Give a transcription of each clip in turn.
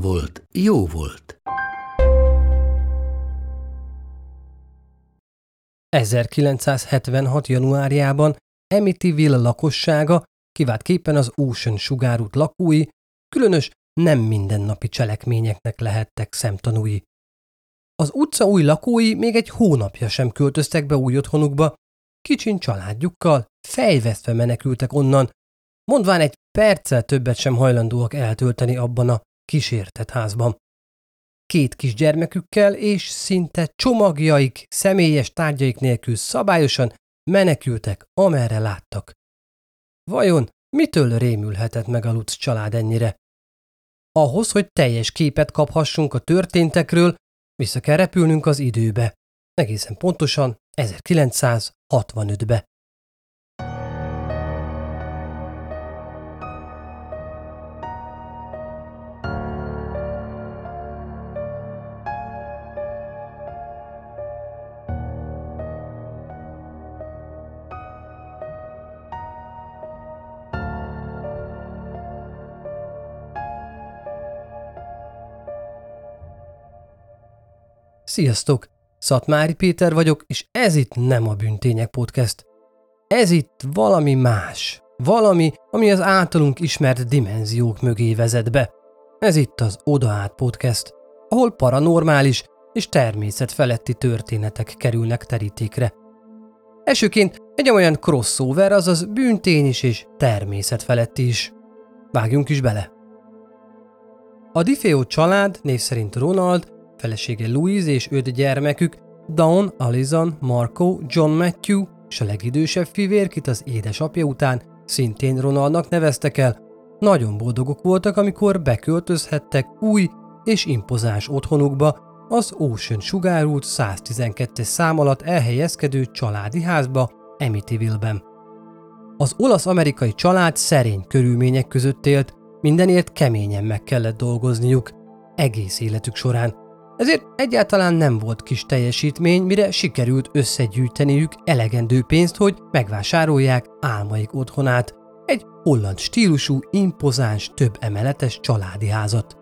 volt, jó volt. 1976. januárjában Amityville lakossága, kiváltképpen az Ocean sugárút lakói, különös nem mindennapi cselekményeknek lehettek szemtanúi. Az utca új lakói még egy hónapja sem költöztek be új otthonukba, kicsin családjukkal, fejvesztve menekültek onnan, mondván egy perccel többet sem hajlandóak eltölteni abban a kísértett házban. Két kis gyermekükkel és szinte csomagjaik, személyes tárgyaik nélkül szabályosan menekültek, amerre láttak. Vajon mitől rémülhetett meg a Lutz család ennyire? Ahhoz, hogy teljes képet kaphassunk a történtekről, vissza kell repülnünk az időbe, egészen pontosan 1965-be. Sziasztok! Szatmári Péter vagyok, és ez itt nem a Bűntények Podcast. Ez itt valami más. Valami, ami az általunk ismert dimenziók mögé vezet be. Ez itt az Odaát Podcast, ahol paranormális és természetfeletti történetek kerülnek terítékre. Elsőként egy olyan crossover, azaz bűntény is és természetfeletti is. Vágjunk is bele! A Difeo család, név szerint Ronald, felesége Louise és öt gyermekük, Dawn, Alison, Marco, John Matthew és a legidősebb fivér, kit az édesapja után szintén Ronaldnak neveztek el, nagyon boldogok voltak, amikor beköltözhettek új és impozáns otthonukba, az Ocean sugárút 112-es szám alatt elhelyezkedő családi házba Amityville-ben. Az olasz-amerikai család szerény körülmények között élt, mindenért keményen meg kellett dolgozniuk, egész életük során – ezért egyáltalán nem volt kis teljesítmény, mire sikerült összegyűjteniük elegendő pénzt, hogy megvásárolják álmaik otthonát, egy holland stílusú, impozáns, több emeletes családi házat.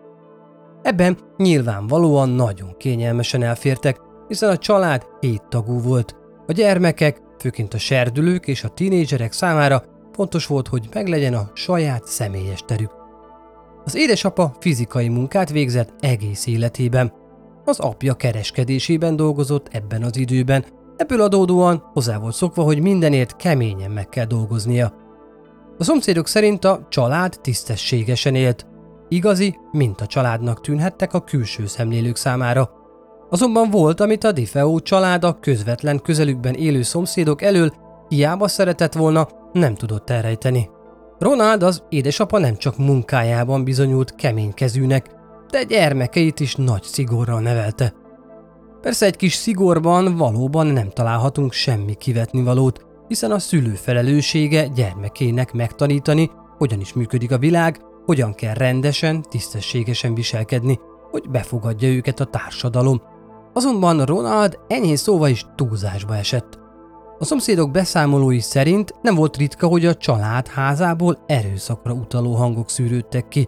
Ebben nyilvánvalóan nagyon kényelmesen elfértek, hiszen a család hét tagú volt. A gyermekek, főként a serdülők és a tinédzserek számára fontos volt, hogy meglegyen a saját személyes terük. Az édesapa fizikai munkát végzett egész életében, az apja kereskedésében dolgozott ebben az időben, ebből adódóan hozzá volt szokva, hogy mindenért keményen meg kell dolgoznia. A szomszédok szerint a család tisztességesen élt. Igazi, mint a családnak tűnhettek a külső szemlélők számára. Azonban volt, amit a Difeo család a közvetlen közelükben élő szomszédok elől hiába szeretett volna, nem tudott elrejteni. Ronald az édesapa nem csak munkájában bizonyult keménykezűnek, de gyermekeit is nagy szigorral nevelte. Persze egy kis szigorban valóban nem találhatunk semmi kivetni valót, hiszen a szülő felelőssége gyermekének megtanítani, hogyan is működik a világ, hogyan kell rendesen, tisztességesen viselkedni, hogy befogadja őket a társadalom. Azonban Ronald enyhén szóval is túlzásba esett. A szomszédok beszámolói szerint nem volt ritka, hogy a család házából erőszakra utaló hangok szűrődtek ki,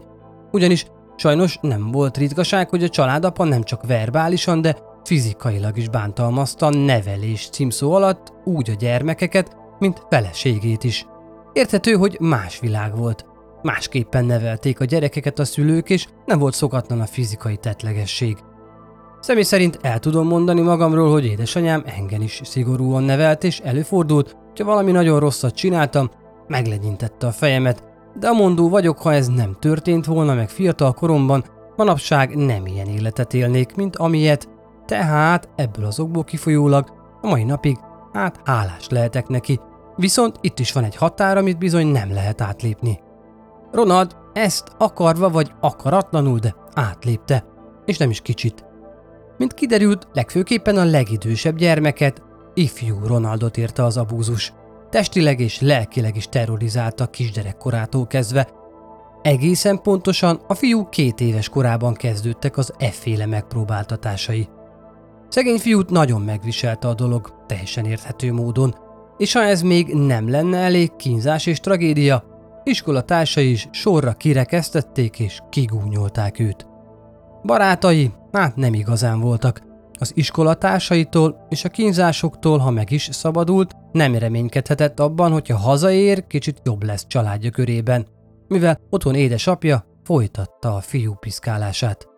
ugyanis Sajnos nem volt ritkaság, hogy a családapa nem csak verbálisan, de fizikailag is bántalmazta nevelés címszó alatt úgy a gyermekeket, mint feleségét is. Érthető, hogy más világ volt. Másképpen nevelték a gyerekeket a szülők, és nem volt szokatlan a fizikai tetlegesség. Személy szerint el tudom mondani magamról, hogy édesanyám engem is szigorúan nevelt, és előfordult, hogyha valami nagyon rosszat csináltam, meglegyintette a fejemet, de a mondó vagyok, ha ez nem történt volna meg fiatal koromban, manapság nem ilyen életet élnék, mint amilyet, tehát ebből az okból kifolyólag a mai napig hát hálás lehetek neki. Viszont itt is van egy határ, amit bizony nem lehet átlépni. Ronald ezt akarva vagy akaratlanul, de átlépte, és nem is kicsit. Mint kiderült, legfőképpen a legidősebb gyermeket, ifjú Ronaldot érte az abúzus. Testileg és lelkileg is terrorizálta kisgyerekkorától kezdve. Egészen pontosan a fiú két éves korában kezdődtek az efféle megpróbáltatásai. Szegény fiút nagyon megviselte a dolog, teljesen érthető módon, és ha ez még nem lenne elég kínzás és tragédia, iskolatársai is sorra kirekesztették és kigúnyolták őt. Barátai hát nem igazán voltak. Az iskolatársaitól és a kínzásoktól, ha meg is szabadult, nem reménykedhetett abban, hogyha hazaér, kicsit jobb lesz családja körében, mivel otthon édesapja folytatta a fiú piszkálását.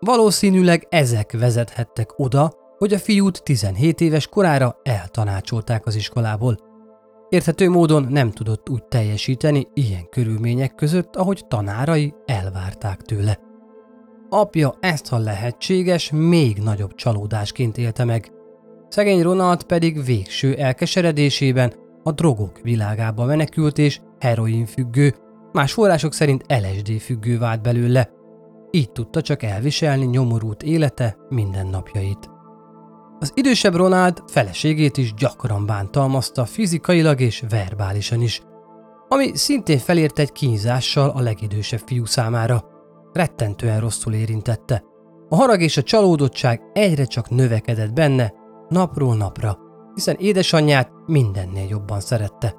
Valószínűleg ezek vezethettek oda, hogy a fiút 17 éves korára eltanácsolták az iskolából. Érthető módon nem tudott úgy teljesíteni ilyen körülmények között, ahogy tanárai elvárták tőle. Apja ezt, ha lehetséges, még nagyobb csalódásként élte meg. Szegény Ronald pedig végső elkeseredésében a drogok világába menekült és heroin függő, más források szerint LSD függő vált belőle. Így tudta csak elviselni nyomorult élete mindennapjait. Az idősebb Ronald feleségét is gyakran bántalmazta fizikailag és verbálisan is, ami szintén felért egy kínzással a legidősebb fiú számára. Rettentően rosszul érintette. A harag és a csalódottság egyre csak növekedett benne, napról napra, hiszen édesanyját mindennél jobban szerette.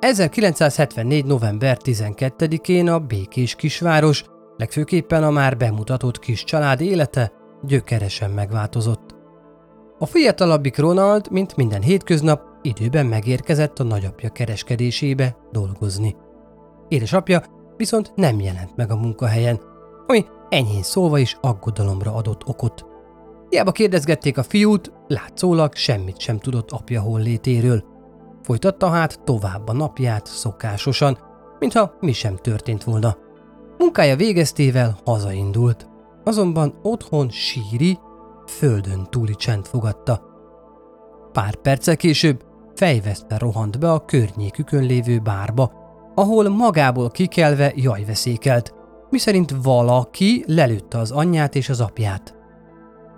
1974. november 12-én a békés kisváros, legfőképpen a már bemutatott kis család élete gyökeresen megváltozott. A fiatalabbik Ronald, mint minden hétköznap, időben megérkezett a nagyapja kereskedésébe dolgozni. Édesapja viszont nem jelent meg a munkahelyen, ami enyhén szólva is aggodalomra adott okot. Hiába kérdezgették a fiút, látszólag semmit sem tudott apja hollétéről. Folytatta hát tovább a napját szokásosan, mintha mi sem történt volna. Munkája végeztével hazaindult, azonban otthon síri, földön túli csend fogadta. Pár perccel később fejvesztve rohant be a környékükön lévő bárba, ahol magából kikelve jajveszékelt, miszerint valaki lelőtte az anyját és az apját.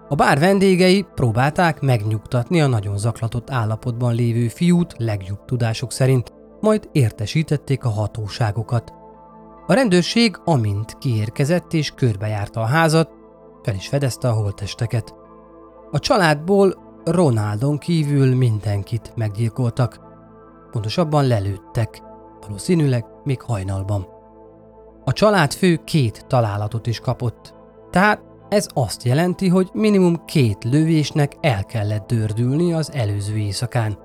A bár vendégei próbálták megnyugtatni a nagyon zaklatott állapotban lévő fiút legjobb tudások szerint, majd értesítették a hatóságokat. A rendőrség amint kiérkezett és körbejárta a házat, fel is fedezte a holtesteket. A családból Ronaldon kívül mindenkit meggyilkoltak. Pontosabban lelőttek, valószínűleg még hajnalban. A család fő két találatot is kapott, tehát ez azt jelenti, hogy minimum két lövésnek el kellett dördülni az előző éjszakán.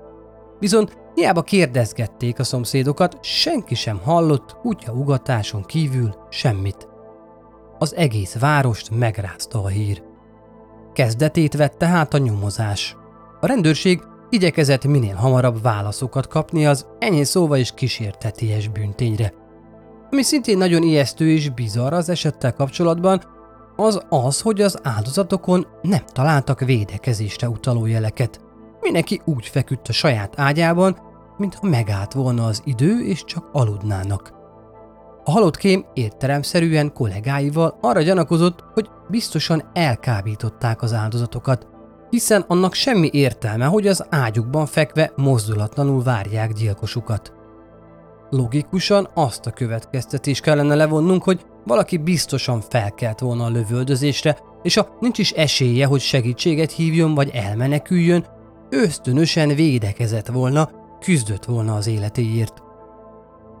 Viszont hiába kérdezgették a szomszédokat, senki sem hallott kutya ugatáson kívül semmit. Az egész várost megrázta a hír. Kezdetét vette hát a nyomozás. A rendőrség igyekezett minél hamarabb válaszokat kapni az enyhén szóva is kísérteties bűntényre. Ami szintén nagyon ijesztő és bizarr az esettel kapcsolatban, az az, hogy az áldozatokon nem találtak védekezésre utaló jeleket. Mindenki úgy feküdt a saját ágyában, mintha megállt volna az idő és csak aludnának. A halott kém értelemszerűen kollégáival arra gyanakozott, hogy biztosan elkábították az áldozatokat, hiszen annak semmi értelme, hogy az ágyukban fekve mozdulatlanul várják gyilkosukat. Logikusan azt a következtetés kellene levonnunk, hogy valaki biztosan felkelt volna a lövöldözésre, és ha nincs is esélye, hogy segítséget hívjon vagy elmeneküljön, ösztönösen védekezett volna, küzdött volna az életéért.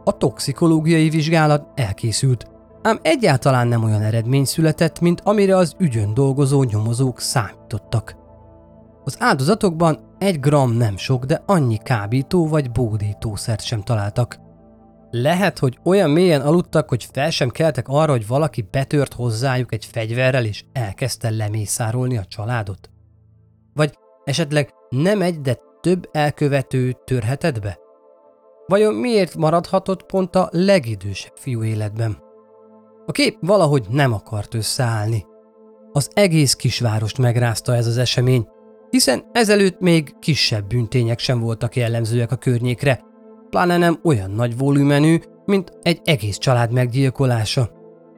A toxikológiai vizsgálat elkészült, ám egyáltalán nem olyan eredmény született, mint amire az ügyön dolgozó nyomozók számítottak. Az áldozatokban egy gram nem sok, de annyi kábító vagy bódítószert sem találtak. Lehet, hogy olyan mélyen aludtak, hogy fel sem keltek arra, hogy valaki betört hozzájuk egy fegyverrel és elkezdte lemészárolni a családot? Vagy esetleg nem egy, de több elkövető törhetett be? Vajon miért maradhatott pont a legidősebb fiú életben? A kép valahogy nem akart összeállni. Az egész kisvárost megrázta ez az esemény, hiszen ezelőtt még kisebb bűntények sem voltak jellemzőek a környékre, pláne nem olyan nagy volumenű, mint egy egész család meggyilkolása.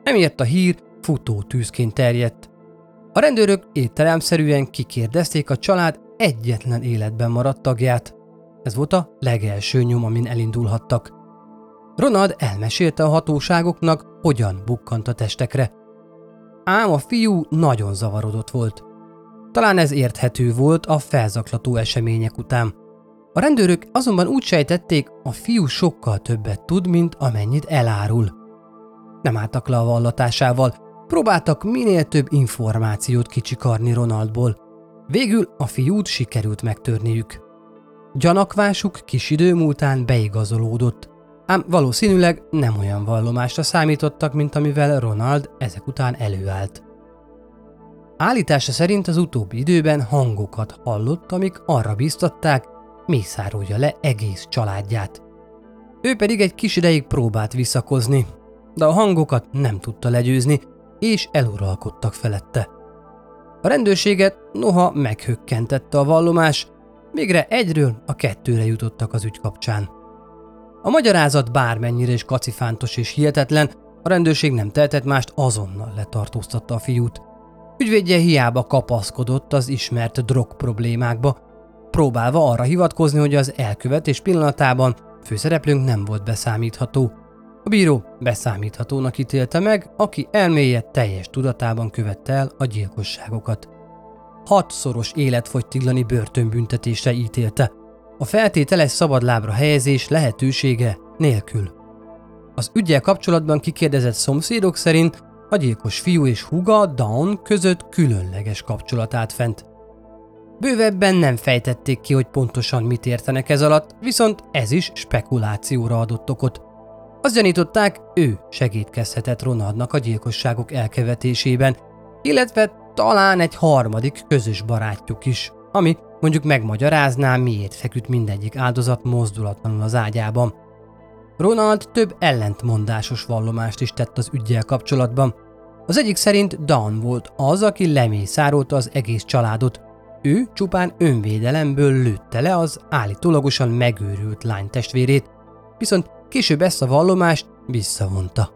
Emiatt a hír futó tűzként terjedt. A rendőrök étteremszerűen kikérdezték a család egyetlen életben maradt tagját. Ez volt a legelső nyom, amin elindulhattak. Ronald elmesélte a hatóságoknak, hogyan bukkant a testekre. Ám a fiú nagyon zavarodott volt. Talán ez érthető volt a felzaklató események után. A rendőrök azonban úgy sejtették, a fiú sokkal többet tud, mint amennyit elárul. Nem álltak le a vallatásával, próbáltak minél több információt kicsikarni Ronaldból. Végül a fiút sikerült megtörniük. Gyanakvásuk kis idő múltán beigazolódott, ám valószínűleg nem olyan vallomásra számítottak, mint amivel Ronald ezek után előállt. Állítása szerint az utóbbi időben hangokat hallott, amik arra biztatták, mészárolja le egész családját. Ő pedig egy kis ideig próbált visszakozni, de a hangokat nem tudta legyőzni, és eluralkodtak felette. A rendőrséget noha meghökkentette a vallomás, végre egyről a kettőre jutottak az ügy kapcsán. A magyarázat bármennyire is kacifántos és hihetetlen, a rendőrség nem tehetett mást, azonnal letartóztatta a fiút. Ügyvédje hiába kapaszkodott az ismert drog problémákba, próbálva arra hivatkozni, hogy az elkövetés pillanatában főszereplőnk nem volt beszámítható. A bíró beszámíthatónak ítélte meg, aki elmélyed teljes tudatában követte el a gyilkosságokat. Hatszoros életfogytiglani börtönbüntetésre ítélte, a feltételes szabadlábra helyezés lehetősége nélkül. Az ügyel kapcsolatban kikérdezett szomszédok szerint a gyilkos fiú és húga Dawn között különleges kapcsolat állt fent. Bővebben nem fejtették ki, hogy pontosan mit értenek ez alatt, viszont ez is spekulációra adott okot. Azt gyanították, ő segítkezhetett Ronaldnak a gyilkosságok elkevetésében, illetve talán egy harmadik közös barátjuk is, ami mondjuk megmagyarázná, miért feküdt mindegyik áldozat mozdulatlanul az ágyában. Ronald több ellentmondásos vallomást is tett az ügyjel kapcsolatban. Az egyik szerint Dan volt az, aki lemészárolta az egész családot. Ő csupán önvédelemből lőtte le az állítólagosan megőrült lány testvérét, viszont később ezt a vallomást visszavonta.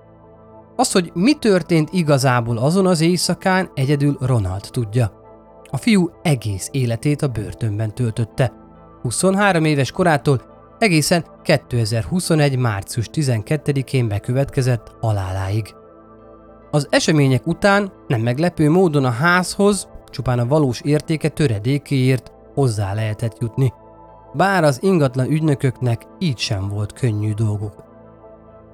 Az, hogy mi történt igazából azon az éjszakán, egyedül Ronald tudja. A fiú egész életét a börtönben töltötte. 23 éves korától egészen 2021. március 12-én bekövetkezett haláláig. Az események után nem meglepő módon a házhoz csupán a valós értéke töredékéért hozzá lehetett jutni, bár az ingatlan ügynököknek így sem volt könnyű dolguk.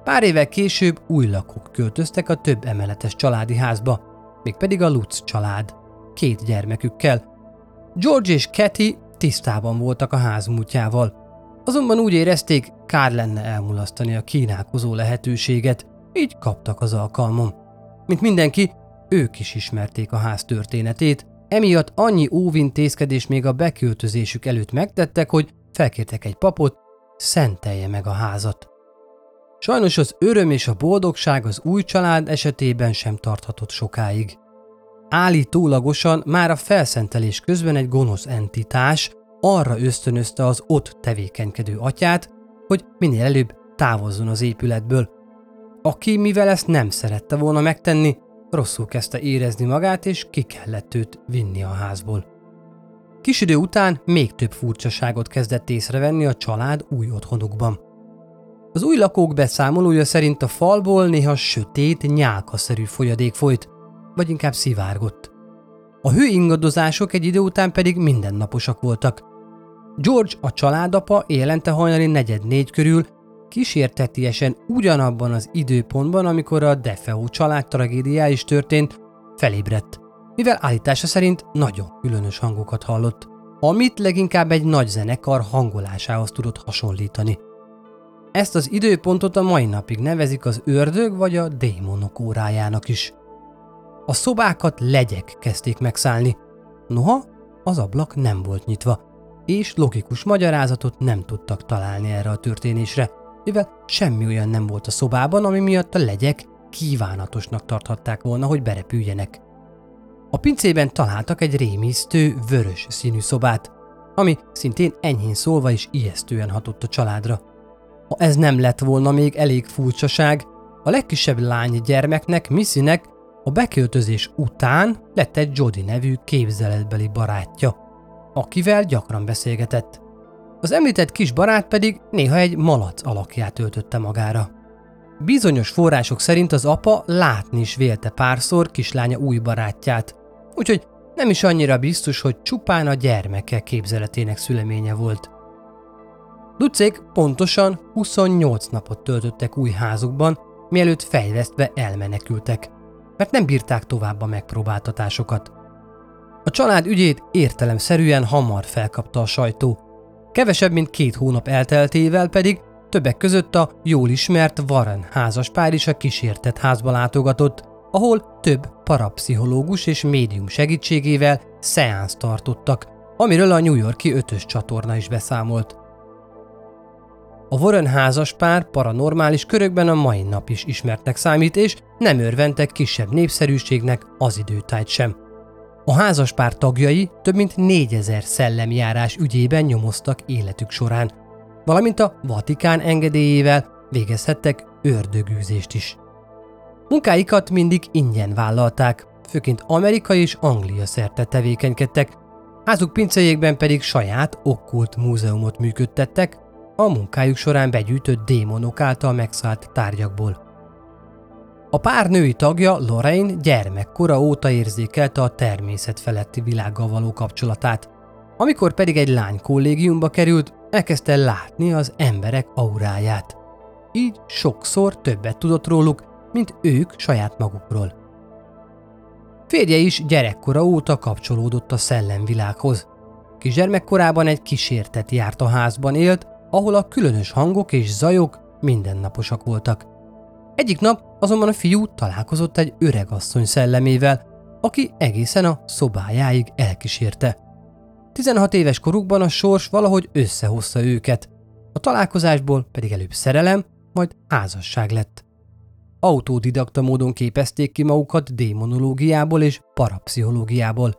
Pár évvel később új lakók költöztek a több emeletes családi házba, mégpedig a Lutz család, két gyermekükkel. George és Kathy tisztában voltak a ház múltjával, Azonban úgy érezték, kár lenne elmulasztani a kínálkozó lehetőséget, így kaptak az alkalmon. Mint mindenki, ők is ismerték a ház történetét, emiatt annyi óvintézkedés még a beköltözésük előtt megtettek, hogy felkértek egy papot, szentelje meg a házat. Sajnos az öröm és a boldogság az új család esetében sem tarthatott sokáig. Állítólagosan már a felszentelés közben egy gonosz entitás arra ösztönözte az ott tevékenykedő atyát, hogy minél előbb távozzon az épületből. Aki, mivel ezt nem szerette volna megtenni, rosszul kezdte érezni magát, és ki kellett őt vinni a házból. Kis idő után még több furcsaságot kezdett észrevenni a család új otthonukban. Az új lakók beszámolója szerint a falból néha sötét, nyálkaszerű folyadék folyt, vagy inkább szivárgott. A hőingadozások egy idő után pedig mindennaposak voltak. George, a családapa élente hajnali negyed négy körül kísértetiesen ugyanabban az időpontban, amikor a Defeo család tragédiája is történt, felébredt, mivel állítása szerint nagyon különös hangokat hallott, amit leginkább egy nagy zenekar hangolásához tudott hasonlítani. Ezt az időpontot a mai napig nevezik az ördög vagy a démonok órájának is. A szobákat legyek kezdték megszállni, noha az ablak nem volt nyitva, és logikus magyarázatot nem tudtak találni erre a történésre, mivel semmi olyan nem volt a szobában, ami miatt a legyek kívánatosnak tarthatták volna, hogy berepüljenek. A pincében találtak egy rémisztő, vörös színű szobát, ami szintén enyhén szólva is ijesztően hatott a családra. Ha ez nem lett volna még elég furcsaság, a legkisebb lány gyermeknek, Missynek a beköltözés után lett egy Jody nevű képzeletbeli barátja, akivel gyakran beszélgetett. Az említett kis barát pedig néha egy malac alakját öltötte magára. Bizonyos források szerint az apa látni is vélte párszor kislánya új barátját, úgyhogy nem is annyira biztos, hogy csupán a gyermeke képzeletének szüleménye volt. Lucék pontosan 28 napot töltöttek új házukban, mielőtt fejvesztve elmenekültek, mert nem bírták tovább a megpróbáltatásokat. A család ügyét értelemszerűen hamar felkapta a sajtó. Kevesebb, mint két hónap elteltével pedig többek között a jól ismert Warren házaspár is a kísértett házba látogatott, ahol több parapszichológus és médium segítségével szeánsz tartottak, amiről a New Yorki ötös csatorna is beszámolt. A Warren házaspár paranormális körökben a mai nap is ismertnek számít, és nem örventek kisebb népszerűségnek az időtájt sem. A házaspár tagjai több mint négyezer szellemjárás ügyében nyomoztak életük során, valamint a Vatikán engedélyével végezhettek ördögűzést is. Munkáikat mindig ingyen vállalták, főként Amerika és Anglia szerte tevékenykedtek, házuk pincejékben pedig saját okkult múzeumot működtettek, a munkájuk során begyűjtött démonok által megszállt tárgyakból. A pár női tagja, Lorraine gyermekkora óta érzékelte a természet feletti világgal való kapcsolatát. Amikor pedig egy lány kollégiumba került, elkezdte látni az emberek auráját. Így sokszor többet tudott róluk, mint ők saját magukról. Férje is gyerekkora óta kapcsolódott a szellemvilághoz. Kisgyermekkorában egy kísértet járt a házban élt, ahol a különös hangok és zajok mindennaposak voltak. Egyik nap azonban a fiú találkozott egy öreg asszony szellemével, aki egészen a szobájáig elkísérte. 16 éves korukban a sors valahogy összehozta őket, a találkozásból pedig előbb szerelem, majd házasság lett. Autodidakta módon képezték ki magukat démonológiából és parapszichológiából,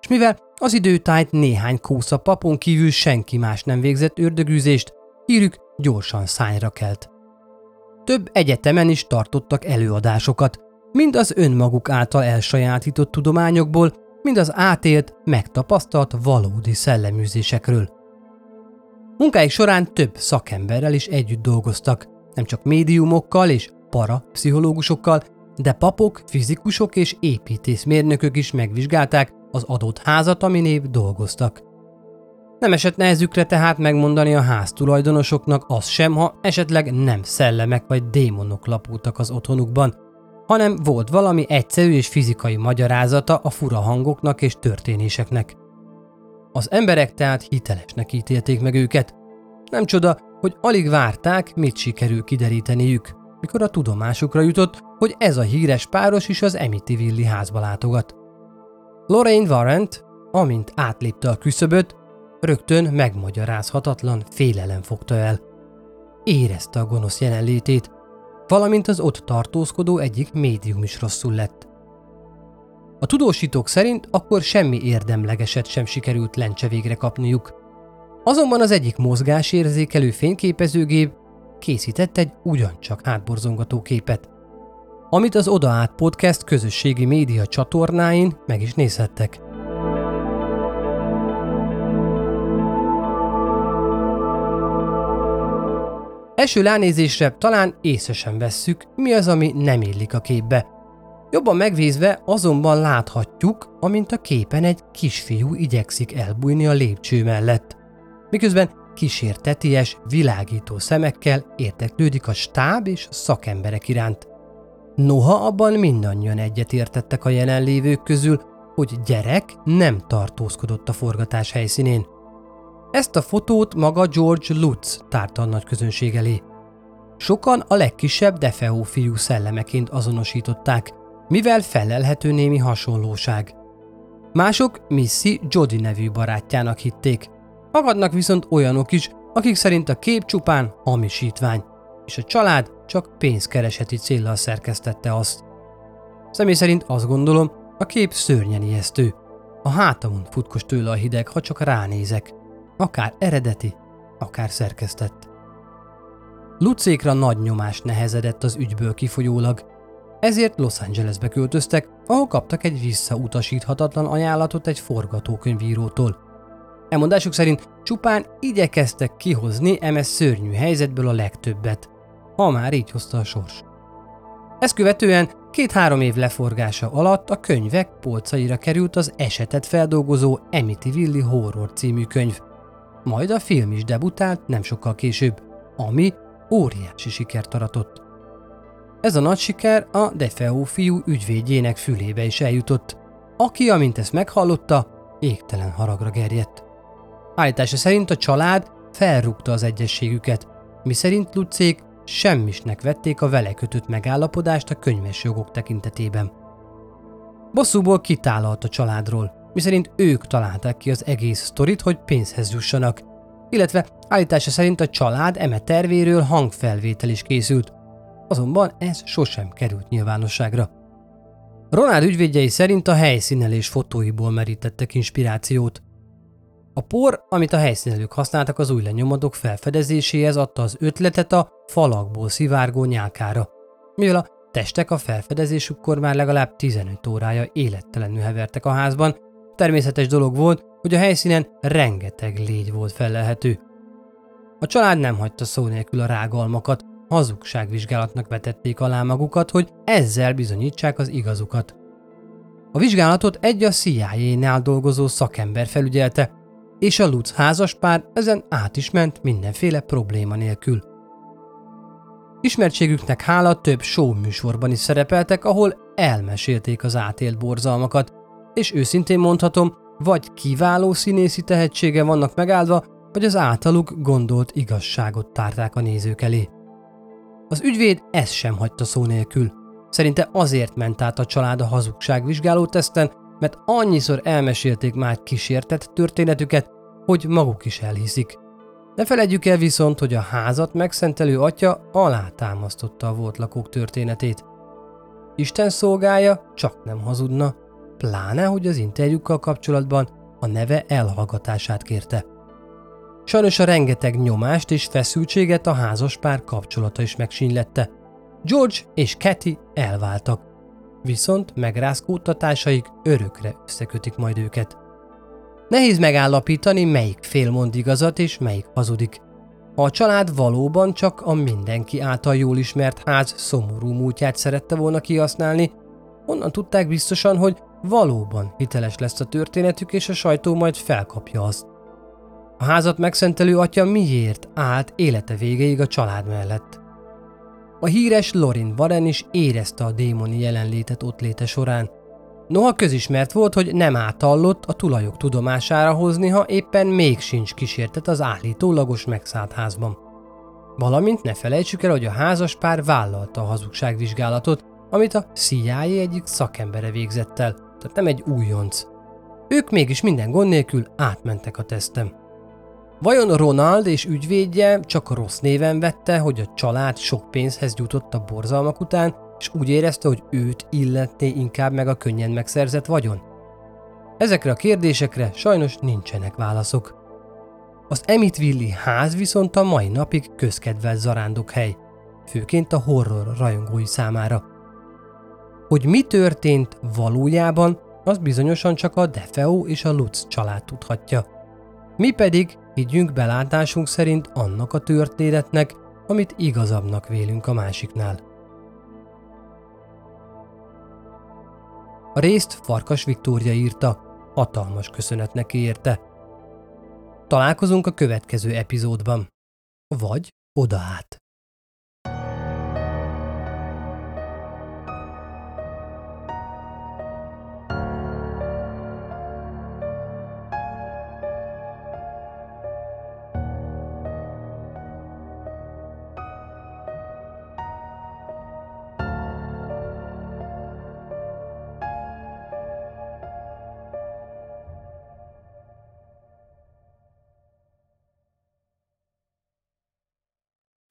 és mivel az időtájt néhány kósza papon kívül senki más nem végzett ördögűzést, hírük gyorsan szányra kelt. Több egyetemen is tartottak előadásokat, mind az önmaguk által elsajátított tudományokból, mind az átélt, megtapasztalt valódi szelleműzésekről. Munkáik során több szakemberrel is együtt dolgoztak, nem csak médiumokkal és parapszichológusokkal, de papok, fizikusok és építészmérnökök is megvizsgálták az adott házat, aminév dolgoztak. Nem esett nehezükre tehát megmondani a ház tulajdonosoknak az sem, ha esetleg nem szellemek vagy démonok lapultak az otthonukban, hanem volt valami egyszerű és fizikai magyarázata a fura hangoknak és történéseknek. Az emberek tehát hitelesnek ítélték meg őket. Nem csoda, hogy alig várták, mit sikerül kideríteniük, mikor a tudomásukra jutott, hogy ez a híres páros is az Amityville házba látogat. Lorraine Warrant, amint átlépte a küszöböt, rögtön megmagyarázhatatlan félelem fogta el. Érezte a gonosz jelenlétét, valamint az ott tartózkodó egyik médium is rosszul lett. A tudósítók szerint akkor semmi érdemlegeset sem sikerült lencse végre kapniuk. Azonban az egyik mozgásérzékelő fényképezőgép készített egy ugyancsak hátborzongató képet, amit az Oda Át Podcast közösségi média csatornáin meg is nézhettek. Első lánézésre talán észre sem vesszük, mi az, ami nem illik a képbe. Jobban megvézve azonban láthatjuk, amint a képen egy kisfiú igyekszik elbújni a lépcső mellett. Miközben kísérteties, világító szemekkel érteklődik a stáb és szakemberek iránt. Noha abban mindannyian egyetértettek a jelenlévők közül, hogy gyerek nem tartózkodott a forgatás helyszínén. Ezt a fotót maga George Lutz tárta a nagy közönség elé. Sokan a legkisebb Defeo fiú szellemeként azonosították, mivel felelhető némi hasonlóság. Mások Missy Jody nevű barátjának hitték. Magadnak viszont olyanok is, akik szerint a kép csupán hamisítvány, és a család csak pénzkereseti céllal szerkesztette azt. Személy szerint azt gondolom, a kép szörnyen ijesztő. A hátamon futkos tőle a hideg, ha csak ránézek akár eredeti, akár szerkesztett. Lucékra nagy nyomás nehezedett az ügyből kifolyólag, ezért Los Angelesbe költöztek, ahol kaptak egy visszautasíthatatlan ajánlatot egy forgatókönyvírótól. Elmondásuk szerint csupán igyekeztek kihozni MS szörnyű helyzetből a legtöbbet, ha már így hozta a sors. Ezt követően két-három év leforgása alatt a könyvek polcaira került az esetet feldolgozó Amityville Horror című könyv. Majd a film is debutált nem sokkal később, ami óriási sikert aratott. Ez a nagy siker a Defeo fiú ügyvédjének fülébe is eljutott, aki, amint ezt meghallotta, égtelen haragra gerjedt. Állítása szerint a család felrúgta az egyességüket, miszerint Lucék semmisnek vették a vele kötött megállapodást a könyves jogok tekintetében. Bosszúból kitállalt a családról, miszerint ők találták ki az egész sztorit, hogy pénzhez jussanak, illetve állítása szerint a család eme tervéről hangfelvétel is készült, azonban ez sosem került nyilvánosságra. Ronald ügyvédjei szerint a helyszínelés fotóiból merítettek inspirációt. A por, amit a helyszínelők használtak az új lenyomatok felfedezéséhez adta az ötletet a falakból szivárgó nyálkára, mivel a testek a felfedezésükkor már legalább 15 órája élettelenül hevertek a házban, természetes dolog volt, hogy a helyszínen rengeteg légy volt felelhető. A család nem hagyta szó nélkül a rágalmakat, hazugságvizsgálatnak vetették alá magukat, hogy ezzel bizonyítsák az igazukat. A vizsgálatot egy a CIA-nál dolgozó szakember felügyelte, és a Lutz házaspár ezen át is ment mindenféle probléma nélkül. Ismertségüknek hála több show műsorban is szerepeltek, ahol elmesélték az átélt borzalmakat, és őszintén mondhatom, vagy kiváló színészi tehetsége vannak megáldva, vagy az általuk gondolt igazságot tárták a nézők elé. Az ügyvéd ezt sem hagyta szó nélkül. Szerinte azért ment át a család a hazugságvizsgáló teszten, mert annyiszor elmesélték már kísértett történetüket, hogy maguk is elhiszik. Ne feledjük el viszont, hogy a házat megszentelő atya alátámasztotta a volt lakók történetét. Isten szolgája csak nem hazudna, pláne, hogy az interjúkkal kapcsolatban a neve elhallgatását kérte. Sajnos a rengeteg nyomást és feszültséget a házas pár kapcsolata is megsínylette. George és Kathy elváltak, viszont megrázkódtatásaik örökre összekötik majd őket. Nehéz megállapítani, melyik fél mond igazat és melyik hazudik. Ha a család valóban csak a mindenki által jól ismert ház szomorú múltját szerette volna kihasználni, onnan tudták biztosan, hogy valóban hiteles lesz a történetük, és a sajtó majd felkapja azt. A házat megszentelő atya miért állt élete végéig a család mellett? A híres Lorin Warren is érezte a démoni jelenlétet ott léte során. Noha közismert volt, hogy nem átallott a tulajok tudomására hozni, ha éppen még sincs kísértet az állítólagos megszállt házban. Valamint ne felejtsük el, hogy a házas pár vállalta a hazugságvizsgálatot, amit a CIA egyik szakembere végzett el, tehát nem egy újonc. Ők mégis minden gond nélkül átmentek a tesztem. Vajon Ronald és ügyvédje csak a rossz néven vette, hogy a család sok pénzhez jutott a borzalmak után, és úgy érezte, hogy őt illetné inkább meg a könnyen megszerzett vagyon? Ezekre a kérdésekre sajnos nincsenek válaszok. Az Emitville ház viszont a mai napig közkedvelt zarándokhely, főként a horror rajongói számára. Hogy mi történt valójában, az bizonyosan csak a Defeo és a Lutz család tudhatja. Mi pedig higgyünk belátásunk szerint annak a történetnek, amit igazabbnak vélünk a másiknál. A részt Farkas Viktória írta, hatalmas köszönet neki érte. Találkozunk a következő epizódban. Vagy oda át.